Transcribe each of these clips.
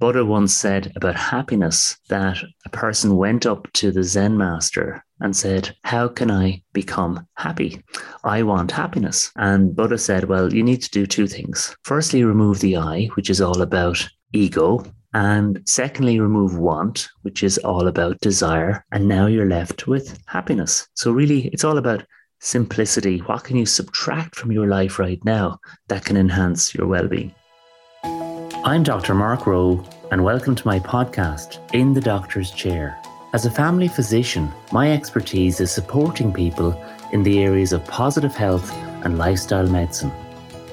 Buddha once said about happiness that a person went up to the Zen master and said, How can I become happy? I want happiness. And Buddha said, Well, you need to do two things. Firstly, remove the I, which is all about ego. And secondly, remove want, which is all about desire. And now you're left with happiness. So, really, it's all about simplicity. What can you subtract from your life right now that can enhance your well being? I'm Dr. Mark Rowe, and welcome to my podcast, In the Doctor's Chair. As a family physician, my expertise is supporting people in the areas of positive health and lifestyle medicine.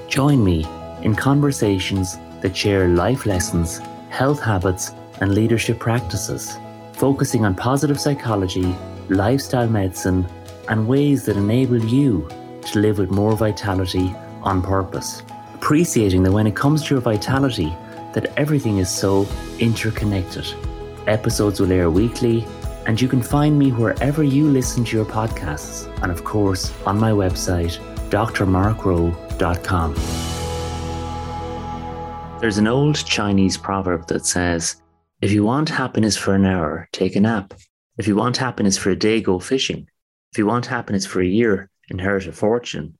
Join me in conversations that share life lessons, health habits, and leadership practices, focusing on positive psychology, lifestyle medicine, and ways that enable you to live with more vitality on purpose. Appreciating that when it comes to your vitality, that everything is so interconnected Episodes will air weekly, and you can find me wherever you listen to your podcasts, and of course on my website, drmarkrowe.com. There's an old Chinese proverb that says, If you want happiness for an hour, take a nap. If you want happiness for a day, go fishing. If you want happiness for a year, inherit a fortune.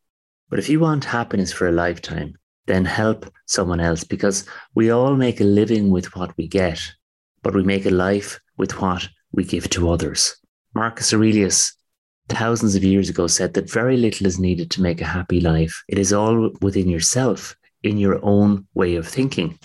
But if you want happiness for a lifetime, then help someone else because we all make a living with what we get but we make a life with what we give to others. Marcus Aurelius, thousands of years ago, said that very little is needed to make a happy life. It is all within yourself, in your own way of thinking.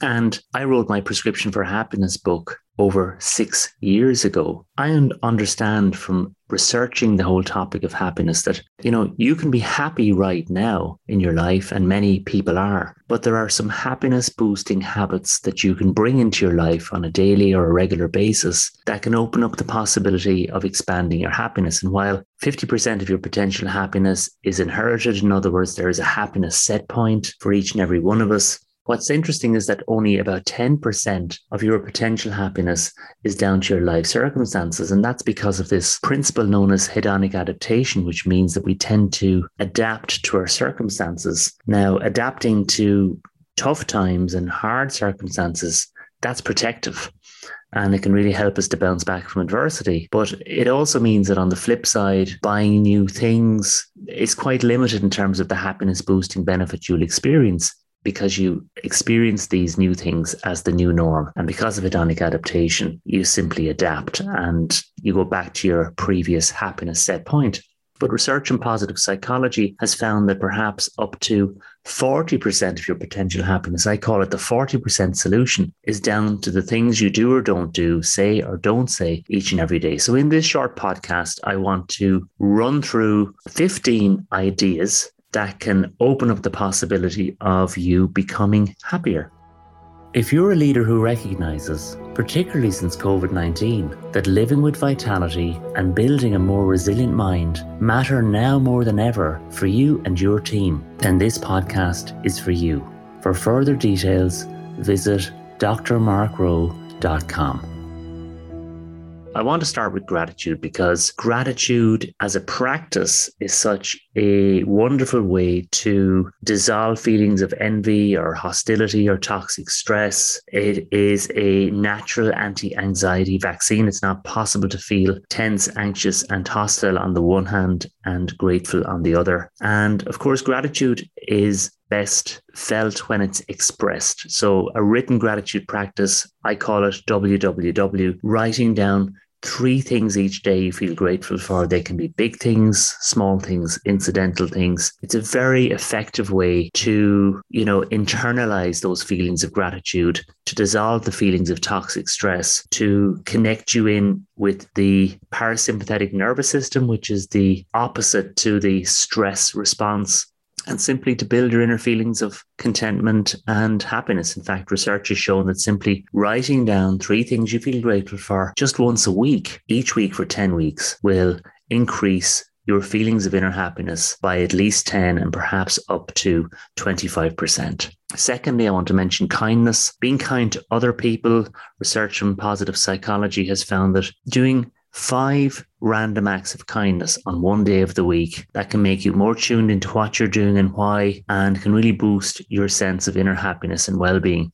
And I wrote my prescription for happiness book over six years ago. I understand from researching the whole topic of happiness that, you know, you can be happy right now in your life, and many people are, but there are some happiness boosting habits that you can bring into your life on a daily or a regular basis that can open up the possibility of expanding your happiness. And while 50% of your potential happiness is inherited, in other words, there is a happiness set point for each and every one of us, What's interesting is that only about 10% of your potential happiness is down to your life circumstances. And that's because of this principle known as hedonic adaptation, which means that we tend to adapt to our circumstances. Now, adapting to tough times and hard circumstances, that's protective and it can really help us to bounce back from adversity. But it also means that on the flip side, buying new things is quite limited in terms of the happiness boosting benefit you'll experience because you experience these new things as the new norm. And because of hedonic adaptation, you simply adapt and you go back to your previous happiness set point. But research in positive psychology has found that perhaps up to 40% of your potential happiness, I call it the 40% solution, is down to the things you do or don't do, say or don't say each and every day. So, in this short podcast, I want to run through 15 ideas that can open up the possibility of you becoming happier. If you're a leader who recognizes, particularly since COVID 19, that living with vitality and building a more resilient mind matter now more than ever for you and your team, then this podcast is for you. For further details, visit drmarkrowe.com. I want to start with gratitude because gratitude as a practice is such a wonderful way to dissolve feelings of envy or hostility or toxic stress. It is a natural anti anxiety vaccine. It's not possible to feel tense, anxious, and hostile on the one hand and grateful on the other. And of course, gratitude is best felt when it's expressed. So, a written gratitude practice, I call it WWW, writing down three things each day you feel grateful for. They can be big things, small things, incidental things. It's a very effective way to, you know, internalize those feelings of gratitude, to dissolve the feelings of toxic stress, to connect you in with the parasympathetic nervous system, which is the opposite to the stress response and simply to build your inner feelings of contentment and happiness. In fact, research has shown that simply writing down three things you feel grateful for just once a week, each week for 10 weeks, will increase your feelings of inner happiness by at least 10 and perhaps up to 25%. Secondly, I want to mention kindness. Being kind to other people, research from positive psychology has found that doing five random acts of kindness on one day of the week that can make you more tuned into what you're doing and why, and can really boost your sense of inner happiness and well being.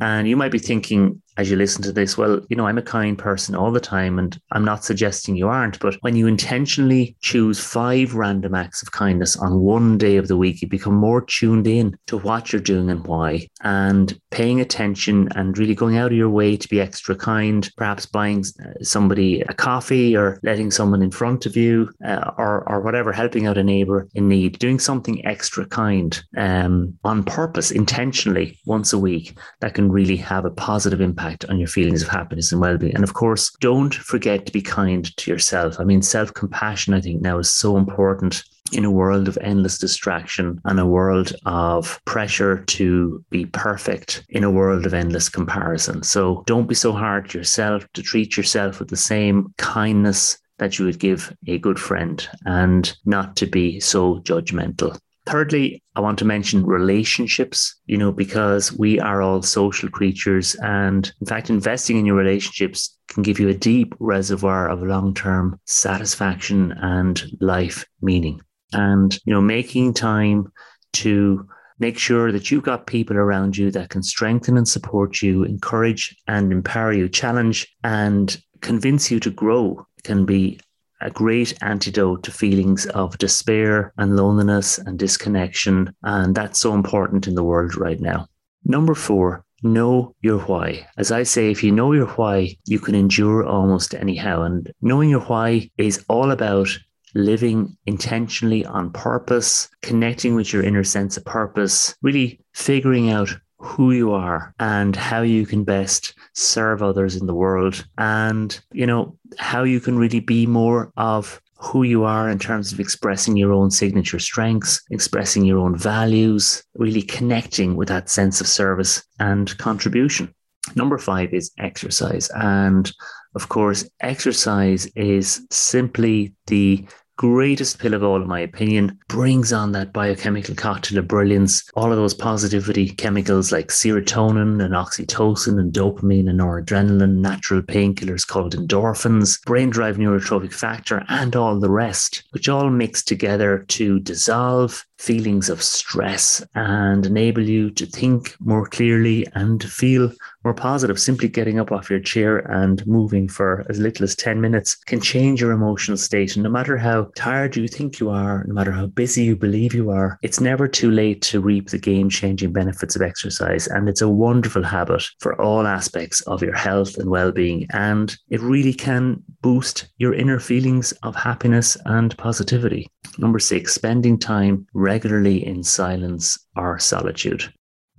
And you might be thinking, as you listen to this, well, you know, I'm a kind person all the time, and I'm not suggesting you aren't. But when you intentionally choose five random acts of kindness on one day of the week, you become more tuned in to what you're doing and why, and paying attention and really going out of your way to be extra kind, perhaps buying uh, somebody a coffee or letting someone in front of you uh, or, or whatever, helping out a neighbor in need, doing something extra kind um, on purpose, intentionally once a week, that can really have a positive impact impact on your feelings of happiness and well-being. And of course, don't forget to be kind to yourself. I mean, self-compassion, I think now is so important in a world of endless distraction and a world of pressure to be perfect in a world of endless comparison. So don't be so hard to yourself to treat yourself with the same kindness that you would give a good friend and not to be so judgmental. Thirdly, I want to mention relationships, you know, because we are all social creatures. And in fact, investing in your relationships can give you a deep reservoir of long term satisfaction and life meaning. And, you know, making time to make sure that you've got people around you that can strengthen and support you, encourage and empower you, challenge and convince you to grow can be a great antidote to feelings of despair and loneliness and disconnection. And that's so important in the world right now. Number four, know your why. As I say, if you know your why, you can endure almost anyhow. And knowing your why is all about living intentionally on purpose, connecting with your inner sense of purpose, really figuring out who you are and how you can best serve others in the world and you know how you can really be more of who you are in terms of expressing your own signature strengths, expressing your own values, really connecting with that sense of service and contribution. Number five is exercise. And of course, exercise is simply the greatest pill of all, in my opinion, brings on that biochemical cocktail of brilliance, all of those positivity chemicals like serotonin and oxytocin and dopamine and noradrenaline, natural painkillers called endorphins, brain derived neurotrophic factor, and all the rest, which all mix together to dissolve feelings of stress and enable you to think more clearly and feel more positive. Simply getting up off your chair and moving for as little as 10 minutes can change your emotional state. And no matter how tired you think you are, no matter how busy you believe you are, it's never too late to reap the game changing benefits of exercise. And it's a wonderful habit for all aspects of your health and well being. And it really can boost your inner feelings of happiness and positivity. Number six, spending time regularly in silence or solitude.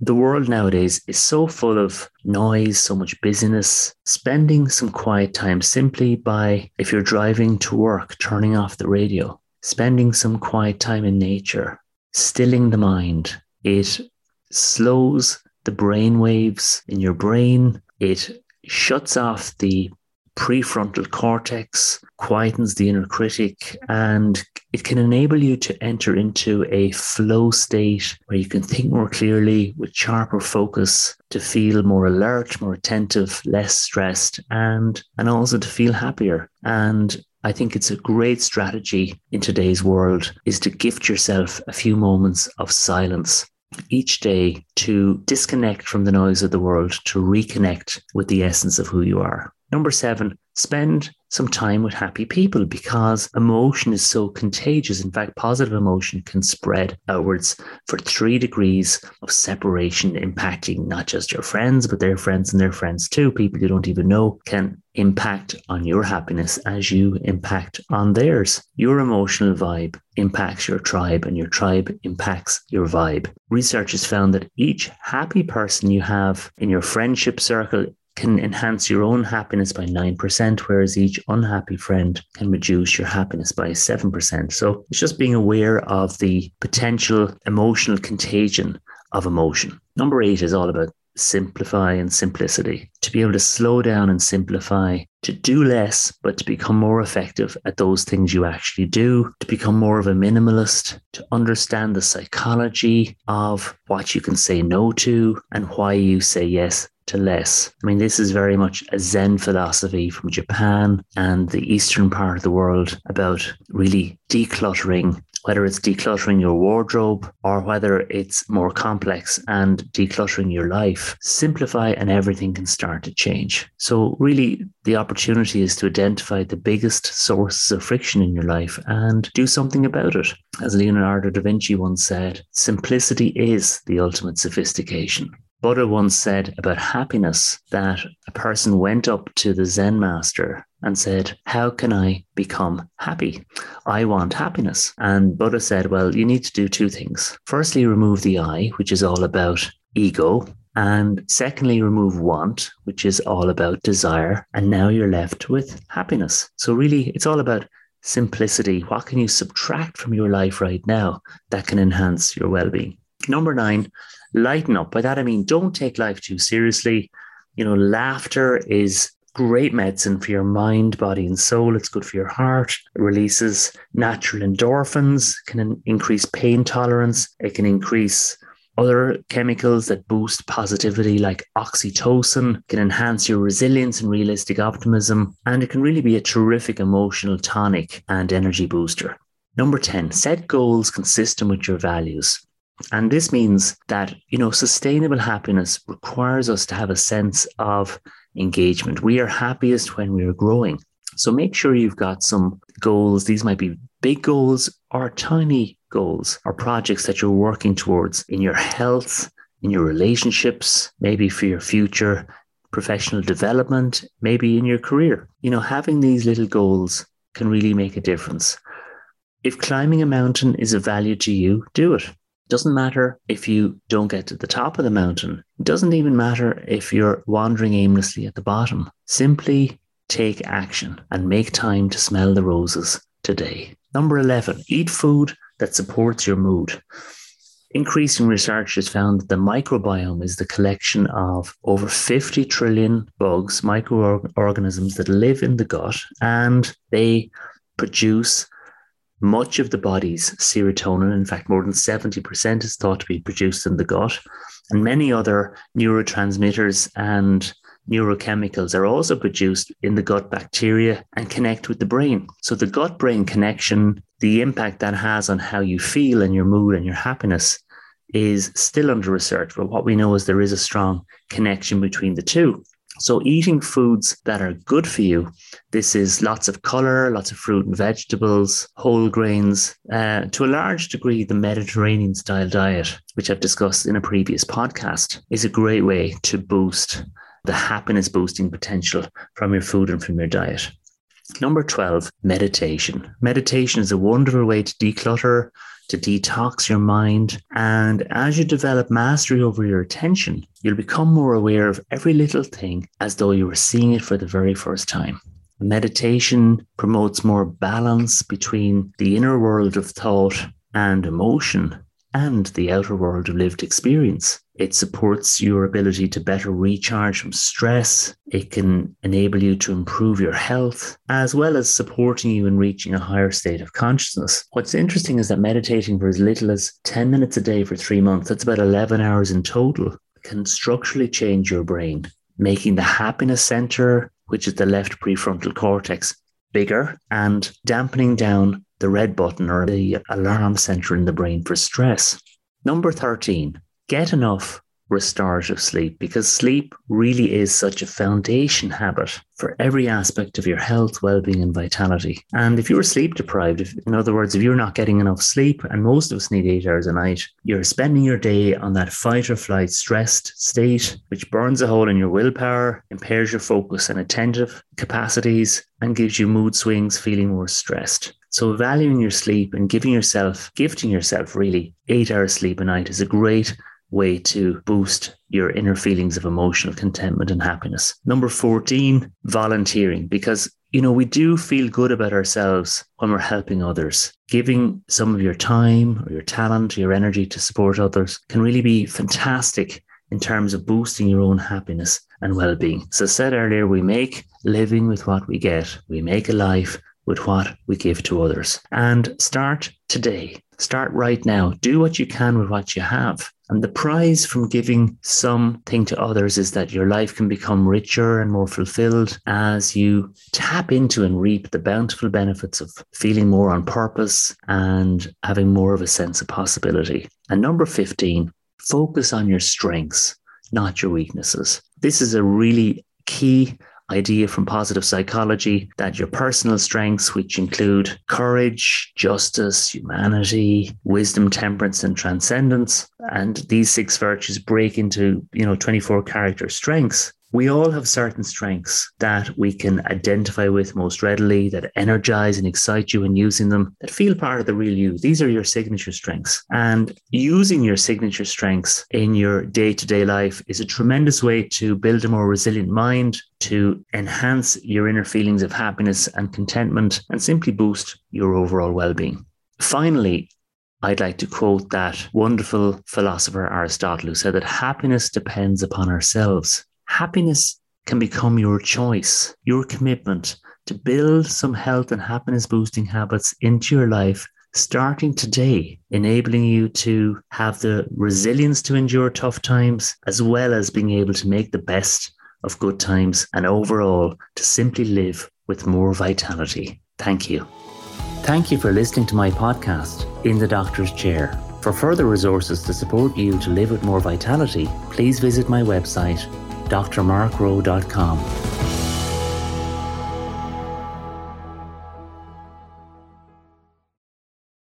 The world nowadays is so full of noise, so much busyness. Spending some quiet time simply by, if you're driving to work, turning off the radio, spending some quiet time in nature, stilling the mind. It slows the brain waves in your brain. It shuts off the prefrontal cortex, quietens the inner critic, and it can enable you to enter into a flow state where you can think more clearly with sharper focus, to feel more alert, more attentive, less stressed, and and also to feel happier. And I think it's a great strategy in today's world is to gift yourself a few moments of silence each day to disconnect from the noise of the world, to reconnect with the essence of who you are. Number seven, spend some time with happy people because emotion is so contagious. In fact, positive emotion can spread outwards for three degrees of separation, impacting not just your friends, but their friends and their friends too. People you don't even know can impact on your happiness as you impact on theirs. Your emotional vibe impacts your tribe, and your tribe impacts your vibe. Research has found that each happy person you have in your friendship circle can enhance your own happiness by 9%, whereas each unhappy friend can reduce your happiness by 7%. So it's just being aware of the potential emotional contagion of emotion. Number eight is all about simplify and simplicity, to be able to slow down and simplify, to do less, but to become more effective at those things you actually do, to become more of a minimalist, to understand the psychology of what you can say no to and why you say yes to less. I mean, this is very much a Zen philosophy from Japan and the eastern part of the world about really decluttering whether it's decluttering your wardrobe or whether it's more complex and decluttering your life, simplify and everything can start to change. So, really, the opportunity is to identify the biggest sources of friction in your life and do something about it. As Leonardo da Vinci once said, simplicity is the ultimate sophistication. Buddha once said about happiness that a person went up to the Zen master and said, How can I become happy? I want happiness. And Buddha said, Well, you need to do two things. Firstly, remove the I, which is all about ego. And secondly, remove want, which is all about desire. And now you're left with happiness. So, really, it's all about simplicity. What can you subtract from your life right now that can enhance your well being? Number nine, lighten up. By that, I mean, don't take life too seriously. You know, laughter is great medicine for your mind, body, and soul. It's good for your heart. It releases natural endorphins, can increase pain tolerance. It can increase other chemicals that boost positivity, like oxytocin, can enhance your resilience and realistic optimism. And it can really be a terrific emotional tonic and energy booster. Number 10, set goals consistent with your values. And this means that, you know, sustainable happiness requires us to have a sense of engagement. We are happiest when we are growing. So make sure you've got some goals. These might be big goals or tiny goals or projects that you're working towards in your health, in your relationships, maybe for your future professional development, maybe in your career. You know, having these little goals can really make a difference. If climbing a mountain is of value to you, do it. Doesn't matter if you don't get to the top of the mountain. It doesn't even matter if you're wandering aimlessly at the bottom. Simply take action and make time to smell the roses today. Number 11, eat food that supports your mood. Increasing research has found that the microbiome is the collection of over 50 trillion bugs, microorganisms that live in the gut, and they produce much of the body's serotonin, in fact, more than 70% is thought to be produced in the gut, and many other neurotransmitters and neurochemicals are also produced in the gut bacteria and connect with the brain. So, the gut brain connection, the impact that has on how you feel and your mood and your happiness is still under research. But what we know is there is a strong connection between the two. So, eating foods that are good for you, this is lots of color, lots of fruit and vegetables, whole grains, uh, to a large degree, the Mediterranean style diet, which I've discussed in a previous podcast, is a great way to boost the happiness boosting potential from your food and from your diet. Number 12, meditation. Meditation is a wonderful way to declutter, to detox your mind. And as you develop mastery over your attention, you'll become more aware of every little thing as though you were seeing it for the very first time. Meditation promotes more balance between the inner world of thought and emotion and the outer world of lived experience. It supports your ability to better recharge from stress. It can enable you to improve your health, as well as supporting you in reaching a higher state of consciousness. What's interesting is that meditating for as little as 10 minutes a day for three months, that's about 11 hours in total, can structurally change your brain, making the happiness center, which is the left prefrontal cortex, bigger and dampening down the red button or the alarm center in the brain for stress. Number 13, get enough restorative sleep because sleep really is such a foundation habit for every aspect of your health, well-being and vitality. And if you're sleep deprived, if, in other words, if you're not getting enough sleep, and most of us need eight hours a night, you're spending your day on that fight or flight stressed state, which burns a hole in your willpower, impairs your focus and attentive capacities, and gives you mood swings, feeling more stressed. So valuing your sleep and giving yourself, gifting yourself really eight hours sleep a night is a great way to boost your inner feelings of emotional contentment and happiness. Number 14, volunteering, because you know, we do feel good about ourselves when we're helping others. Giving some of your time or your talent, or your energy to support others can really be fantastic in terms of boosting your own happiness and well being. So, I said earlier, we make living with what we get, we make a life with what we give to others. And start today. Start right now. Do what you can with what you have. And the prize from giving something to others is that your life can become richer and more fulfilled as you tap into and reap the bountiful benefits of feeling more on purpose and having more of a sense of possibility. And number 15, focus on your strengths, not your weaknesses. This is a really key idea from positive psychology that your personal strengths, which include courage, justice, humanity, wisdom, temperance, and transcendence, and these six virtues break into, you know, 24 character strengths, we all have certain strengths that we can identify with most readily, that energize and excite you in using them, that feel part of the real you. These are your signature strengths. And using your signature strengths in your day to day life is a tremendous way to build a more resilient mind, to enhance your inner feelings of happiness and contentment, and simply boost your overall well being. Finally, I'd like to quote that wonderful philosopher Aristotle, who said that happiness depends upon ourselves. Happiness can become your choice, your commitment to build some health and happiness boosting habits into your life starting today, enabling you to have the resilience to endure tough times, as well as being able to make the best of good times and overall to simply live with more vitality. Thank you. Thank you for listening to my podcast, In the Doctor's Chair. For further resources to support you to live with more vitality, please visit my website, drmarkrowe.com.